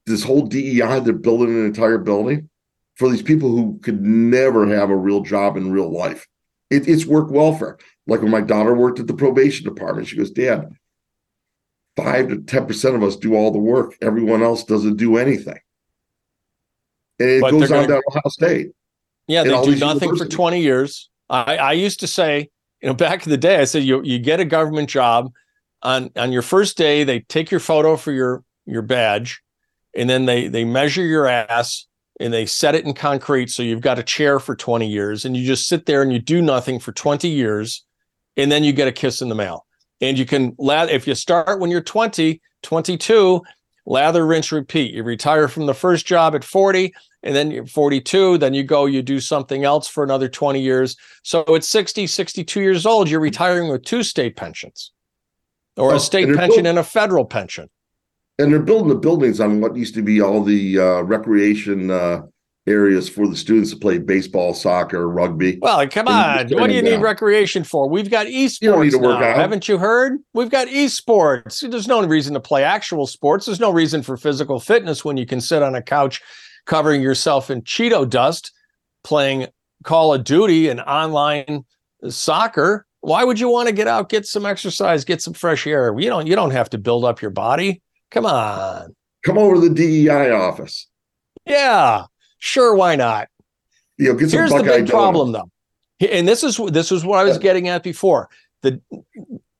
this whole DEI, they're building an entire building for these people who could never have a real job in real life. It, it's work welfare. Like when my daughter worked at the probation department, she goes, Dad, five to 10% of us do all the work. Everyone else doesn't do anything. And it But goes on down Ohio State. Yeah, they do nothing for 20 years. I, I used to say, you know, back in the day, I said you you get a government job on on your first day, they take your photo for your your badge, and then they they measure your ass and they set it in concrete so you've got a chair for 20 years and you just sit there and you do nothing for 20 years and then you get a kiss in the mail. And you can lather if you start when you're 20, 22, lather, rinse, repeat. You retire from the first job at 40, and then you're 42, then you go, you do something else for another 20 years. So at 60, 62 years old, you're retiring with two state pensions or Oh, a state pension and a federal pension. And they're building the buildings on what used to be all the uh, recreation uh, areas for the students to play baseball, soccer, rugby. Well, come on. What do you tearing need recreation for? We've got esports don't need to work now. out. Haven't you heard? We've got esports. There's no reason to play actual sports. There's no reason for physical fitness when you can sit on a couch covering yourself in Cheeto dust playing Call of Duty and online soccer. Why would you want to get out, get some exercise, get some fresh air? You don't you don't have to build up your body. Come on. Come over to the DEI office. Yeah. Sure, why not? You know, get some Here's the Buckeye big problem, though, and this is this is what I was getting at before. The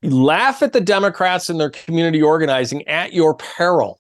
laugh at the Democrats and their community organizing at your peril.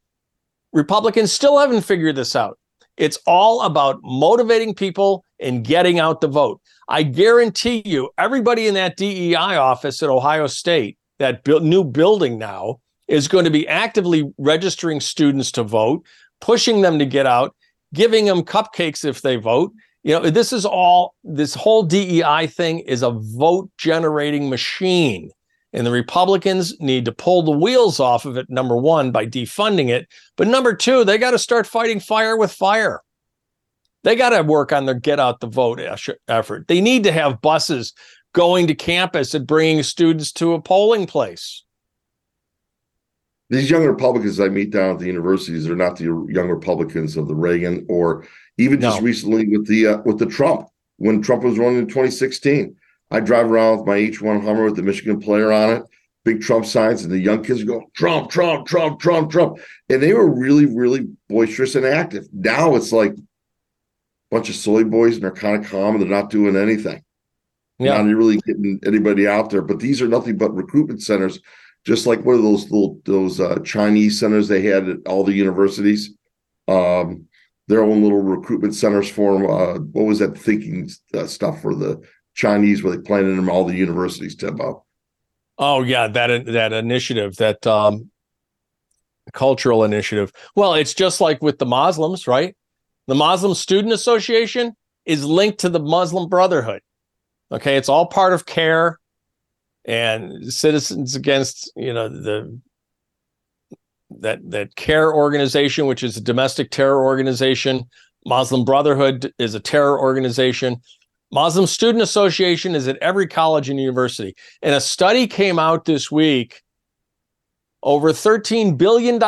Republicans still haven't figured this out. It's all about motivating people and getting out the vote. I guarantee you, everybody in that DEI office at Ohio State, that buil- new building now, is going to be actively registering students to vote, pushing them to get out, giving them cupcakes if they vote. You know, this is all, this whole DEI thing is a vote generating machine. And the Republicans need to pull the wheels off of it, number one, by defunding it. But number two, they got to start fighting fire with fire. They got to work on their get out the vote effort. They need to have buses going to campus and bringing students to a polling place. These young Republicans I meet down at the universities are not the young Republicans of the Reagan or even just No. recently with the uh, with the Trump when Trump was running in 2016. I drive around with my H1 Hummer with the Michigan player on it, big Trump signs, and the young kids go Trump, Trump, Trump, Trump, Trump, and they were really, really boisterous and active. Now it's like a bunch of soy boys and they're kind of calm and they're not doing anything. Yeah. Not really getting anybody out there. But these are nothing but recruitment centers, just like one of those little those uh, Chinese centers they had at all the universities. Um, their own little recruitment centers for them. Uh, what was that thinking uh, stuff for the Chinese where they planted them all the universities, Timbo? Oh yeah, that that initiative, that um, cultural initiative. Well, it's just like with the Muslims, right? The Muslim Student Association is linked to the Muslim Brotherhood. Okay, it's all part of CAIR and Citizens Against, you know, the that that CAIR organization, which is a domestic terror organization. Muslim Brotherhood is a terror organization. Muslim Student Association is at every college and university. And a study came out this week over $13 billion.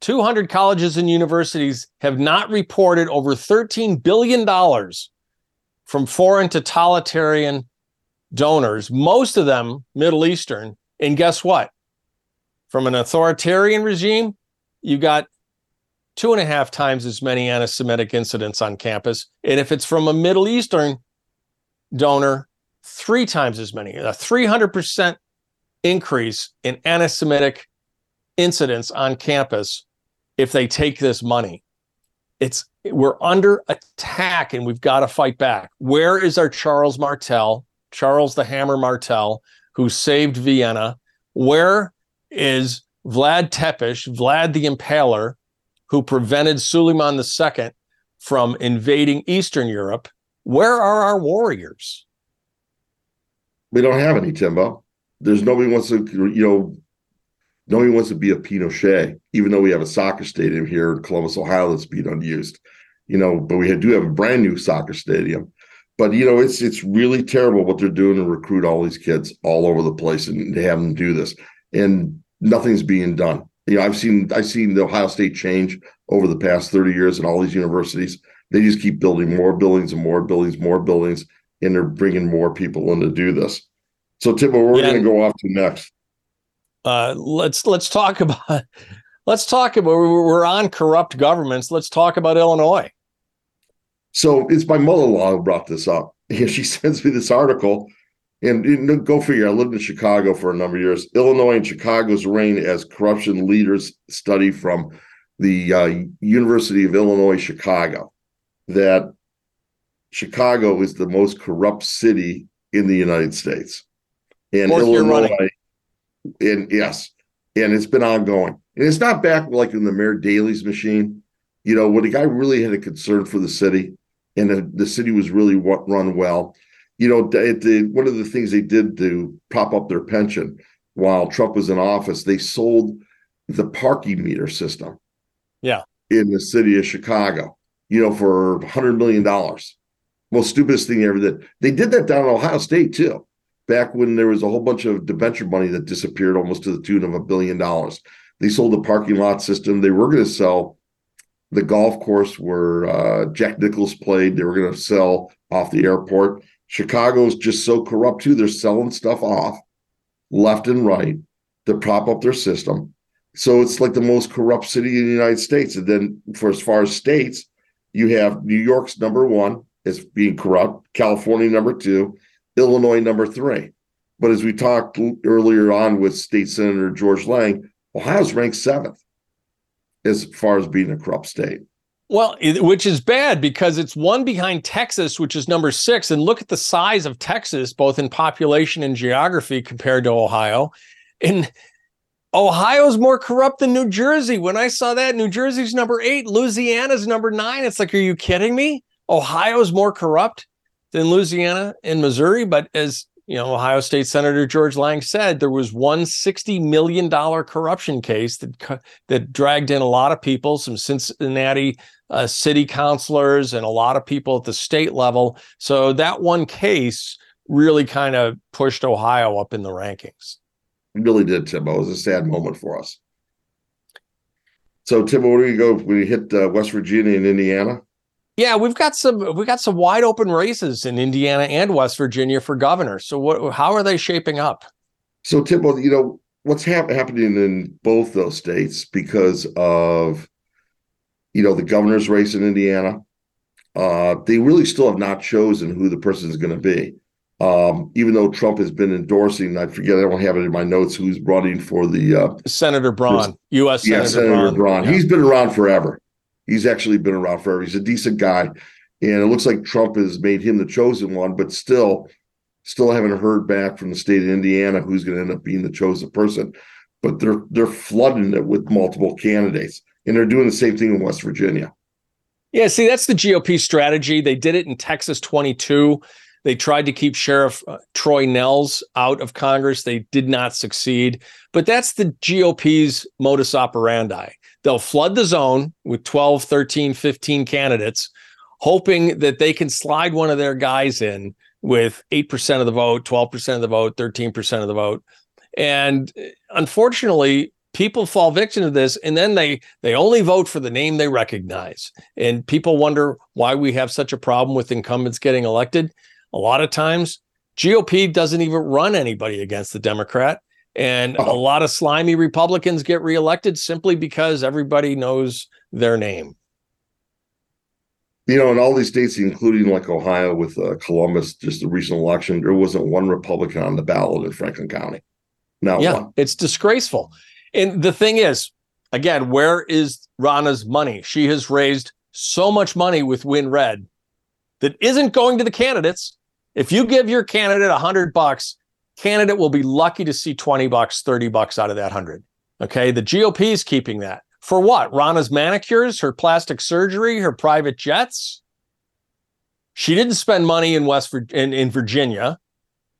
200 colleges and universities have not reported over $13 billion from foreign totalitarian donors, most of them Middle Eastern. And guess what? From an authoritarian regime, you got two and a half times as many anti Semitic incidents on campus. And if it's from a Middle Eastern donor, three times as many, a 300% increase in anti Semitic incidents on campus if they take this money. It's we're under attack and we've got to fight back. Where is our Charles Martel, Charles the Hammer Martel, who saved Vienna? Where is Vlad Tepes, Vlad the Impaler, who prevented Suleiman II from invading Eastern Europe? Where are our warriors? We don't have any, Timbo. There's nobody wants to, you know, nobody wants to be a Pinochet, even though we have a soccer stadium here in Columbus, Ohio that's being unused. You know, but we do have a brand new soccer stadium. But you know, it's it's really terrible what they're doing to recruit all these kids all over the place and to have them do this. And nothing's being done. You know, I've seen I've seen the Ohio State change over the past 30 years and all these universities. They just keep building more buildings and more buildings, more buildings, and they're bringing more people in to do this. So, Tim, what we're Yeah. going to go off to next. Uh, let's let's talk *laughs* about let's talk about we're we're on corrupt governments. Let's talk about Illinois. So it's my mother-in-law who brought this up. *laughs* And she sends me this article, and you know, go figure. I lived in Chicago for a number of years. Illinois and Chicago's reign as corruption leaders study from the uh, University of Illinois Chicago that Chicago is the most corrupt city in the United States, and Fourth Illinois. And yes, and it's been ongoing, and it's not back like in the Mayor Daley's machine. You know, when the guy really had a concern for the city, and the, the city was really run well. You know, at the, one of the things they did to prop up their pension while Trump was in office, they sold the parking meter system Yeah. in the city of Chicago, you know, for $100 million. Most stupidest thing they ever did. They did that down in Ohio State too, back when there was a whole bunch of debenture money that disappeared almost to the tune of a billion dollars. They sold the parking lot system. They were going to sell the golf course where uh, Jack Nicklaus played. They were going to sell off the airport. Chicago's just so corrupt too. They're selling stuff off left and right to prop up their system. So it's like the most corrupt city in the United States. And then for as far as states, you have New York's number one as being corrupt, California number two, Illinois number three. But as we talked earlier on with State Senator George Lang, Ohio's ranked seventh as far as being a corrupt state. Well, it- which is bad because it's one behind Texas, which is number six. And look at the size of Texas, both in population and geography compared to Ohio. And Ohio's more corrupt than New Jersey. When I saw that, New Jersey's number eight, Louisiana's number nine. It's like, are you kidding me? Ohio's more corrupt than Louisiana and Missouri. But as you know, Ohio State Senator George Lang said, there was one $60 million corruption case that that dragged in a lot of people, some Cincinnati uh, city councilors and a lot of people at the state level. So that one case really kind of pushed Ohio up in the rankings. It really did, Tim. It was a sad moment for us. So, Tim, where do you go? We hit uh, West Virginia and Indiana. Yeah, we've got some we got some wide open races in Indiana and West Virginia for governor. So what how are they shaping up? So, Timbo, you know what's hap- happening in both those states because of you know the governor's race in Indiana. Uh, they really still have not chosen who the person is going to be. Um, even though Trump has been endorsing, I forget, I don't have it in my notes who's running for the uh, Senator Braun, U.S. yeah, Senator, Senator Braun. Braun. Yeah. He's been around forever. He's actually been around forever. He's a decent guy, and it looks like Trump has made him the chosen one. But still, still haven't heard back from the state of Indiana who's going to end up being the chosen person. But they're they're flooding it with multiple candidates, and they're doing the same thing in West Virginia. Yeah, see, that's the GOP strategy. They did it in Texas 22. They tried to keep Sheriff uh, Troy Nehls out of Congress. They did not succeed. But that's the GOP's modus operandi. They'll flood the zone with 12, 13, 15 candidates, hoping that they can slide one of their guys in with 8% of the vote, 12% of the vote, 13% of the vote. And uh, unfortunately, people fall victim to this and then they they only vote for the name they recognize. And people wonder why we have such a problem with incumbents getting elected. A lot of times GOP doesn't even run anybody against the Democrat. And a lot of slimy Republicans get reelected simply because everybody knows their name. You know, in all these states, including like Ohio with uh, Columbus, just the recent election, there wasn't one Republican on the ballot in Franklin County. Not yeah, one. it's disgraceful. And the thing is, again, where is Ronna's money? She has raised so much money with WinRed that isn't going to the candidates. If you give your candidate a hundred bucks, candidate will be lucky to see 20 bucks, 30 bucks out of that hundred. Okay. The GOP is keeping that. For what? Ronna's manicures, her plastic surgery, her private jets. She didn't spend money in West in, in Virginia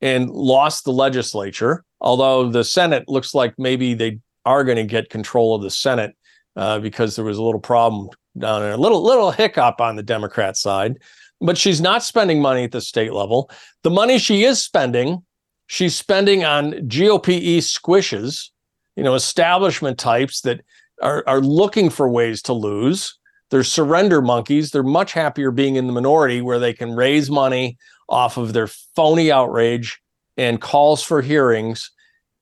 and lost the legislature. Although the Senate looks like maybe they are going to get control of the Senate uh, because there was a little problem down there, a little little hiccup on the Democrat side. But she's not spending money at the state level. The money she is spending, she's spending on GOPE squishes, you know, establishment types that are are looking for ways to lose. They're surrender monkeys. They're much happier being in the minority where they can raise money off of their phony outrage and calls for hearings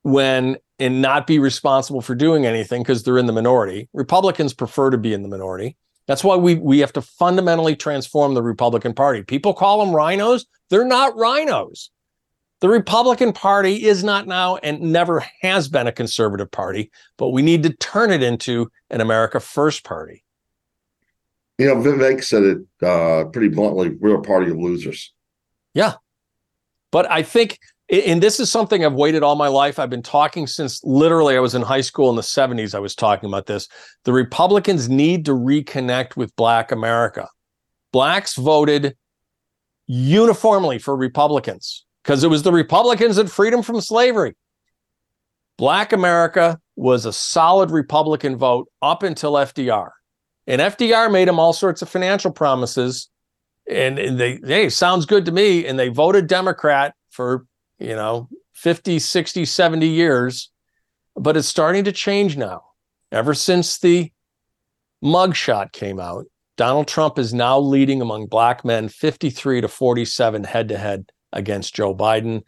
when and not be responsible for doing anything because they're in the minority. Republicans prefer to be in the minority. That's why we we have to fundamentally transform the Republican Party. People call them RINOs. They're not RINOs. The Republican Party is not now and never has been a conservative party, but we need to turn it into an America First party. You know, Vivek said it uh, pretty bluntly we're a party of losers. Yeah. But I think, and this is something I've waited all my life. I've been talking since literally I was in high school in the 70s. I was talking about this. The Republicans need to reconnect with Black America. Blacks voted uniformly for Republicans because it was the Republicans that freed them from slavery. Black America was a solid Republican vote up until FDR. And FDR made them all sorts of financial promises. And, and they, hey, sounds good to me. And they voted Democrat for, you know, 50, 60, 70 years. But it's starting to change now. Ever since the mugshot came out, Donald Trump is now leading among black men 53 to 47 head to head against Joe Biden.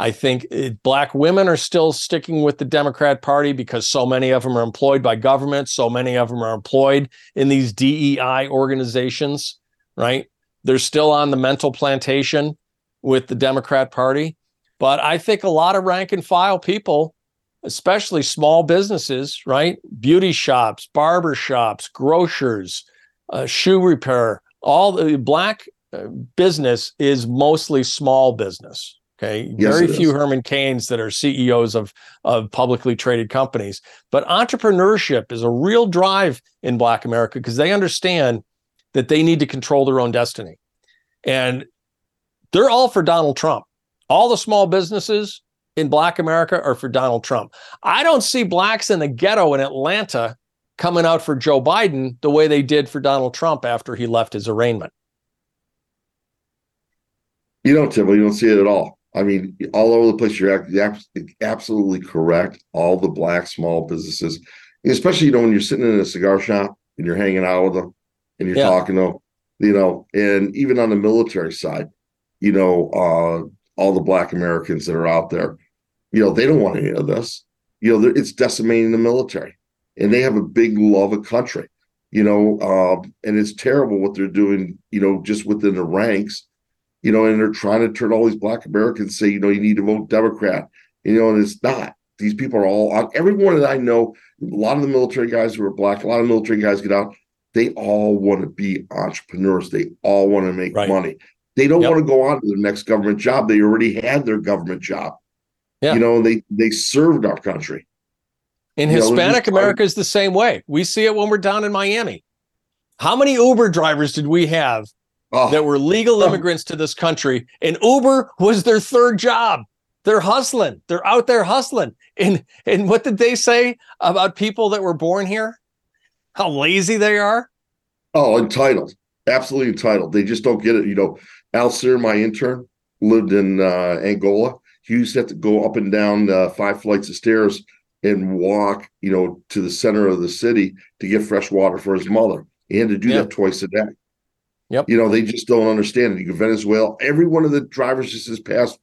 I think it, eh, black women are still sticking with the Democrat Party because so many of them are employed by government. So many of them are employed in these DEI organizations, right? They're still on the mental plantation with the Democrat Party. But I think a lot of rank and file people, especially small businesses, right? Beauty shops, barber shops, grocers, uh, shoe repair, all the black Uh, business is mostly small business. Okay. Yes, Very few is. Herman Cains that are CEOs of, of publicly traded companies. But entrepreneurship is a real drive in Black America because they understand that they need to control their own destiny. And they're all for Donald Trump. All the small businesses in Black America are for Donald Trump. I don't see blacks in the ghetto in Atlanta coming out for Joe Biden the way they did for Donald Trump after he left his arraignment. You don't, Tim. You don't see it at all. I mean, all over the place. You're absolutely correct. All the black small businesses, especially you know when you're sitting in a cigar shop and you're hanging out with them and you're Yeah. talking to them, you know, and even on the military side, you know, uh, all the black Americans that are out there, you know, they don't want any of this. You know, it's decimating the military, and they have a big love of country. You know, uh, and it's terrible what they're doing. You know, just within the ranks you know, and they're trying to turn all these black Americans say, you know, you need to vote Democrat, you know, and it's not. These people are all on everyone that I know, a lot of the military guys who are black, a lot of military guys get out, they all want to be entrepreneurs. They all want to make Right. money. They don't want to go on to their next government job. They already had their government job. Yeah. You know, and they they served our country. In You Hispanic America is the same way. We see it when we're down in Miami. How many Uber drivers did we have Oh. that were legal immigrants to this country? And Uber was their third job. They're hustling. They're out there hustling. And and what did they say about people that were born here? How lazy they are? Oh, entitled. Absolutely entitled. They just don't get it. You know, Al Sear, my intern, lived in uh, Angola. He used to have to go up and down uh, five flights of stairs and walk, you know, to the center of the city to get fresh water for his mother. He had to do Yeah. that twice a day. Yep. You know, they just don't understand it. You go Venezuela, every one of the drivers just this past,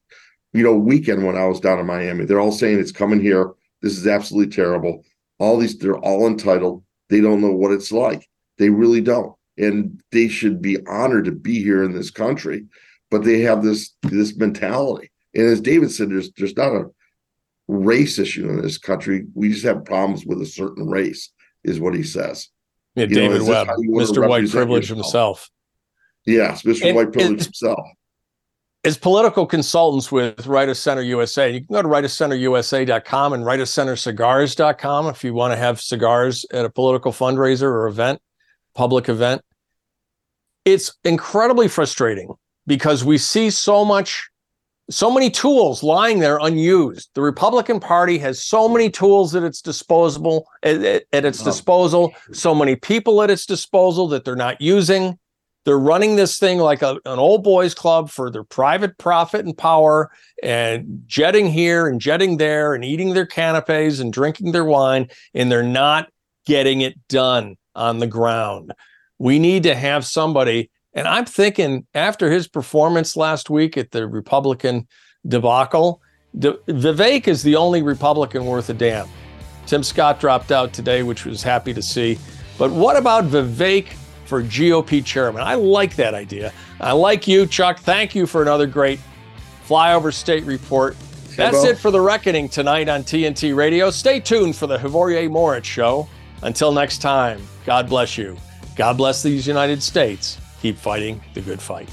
you know, weekend when I was down in Miami, they're all saying it's coming here. This is absolutely terrible. All these, they're all entitled. They don't know what it's like. They really don't. And they should be honored to be here in this country, but they have this this mentality. And as David said, there's there's not a race issue in this country. We just have problems with a certain race, is what he says. Yeah, You David this Webb, how you wanna Mr. White Privilege yourself? himself. Yes, Mr. And- White Privilege himself. as political consultants with Right of Center USA. You can go to rightofcenterusa.com and rightofcentercigars.com if you want to have cigars at a political fundraiser or event, public event. It's incredibly frustrating because we see so much, so many tools lying there unused. The Republican Party has so many tools at its disposal, at, at- at its disposal, so many people at its disposal that they're not using. They're running this thing like a, an old boys club for their private profit and power and jetting here and jetting there and eating their canapes and drinking their wine. And they're not getting it done on the ground. We need to have somebody. And I'm thinking after his performance last week at the Republican debacle, the, Vivek is the only Republican worth a damn. Tim Scott dropped out today, which was happy to see. But what about Vivek for GOP chairman? I like that idea. I like you, Chuck. Thank you for another great flyover state report. That's it for the reckoning tonight on TNT Radio. Stay tuned for the Havorier Moritz show. Until next time, God bless you. God bless these United States. Keep fighting the good fight.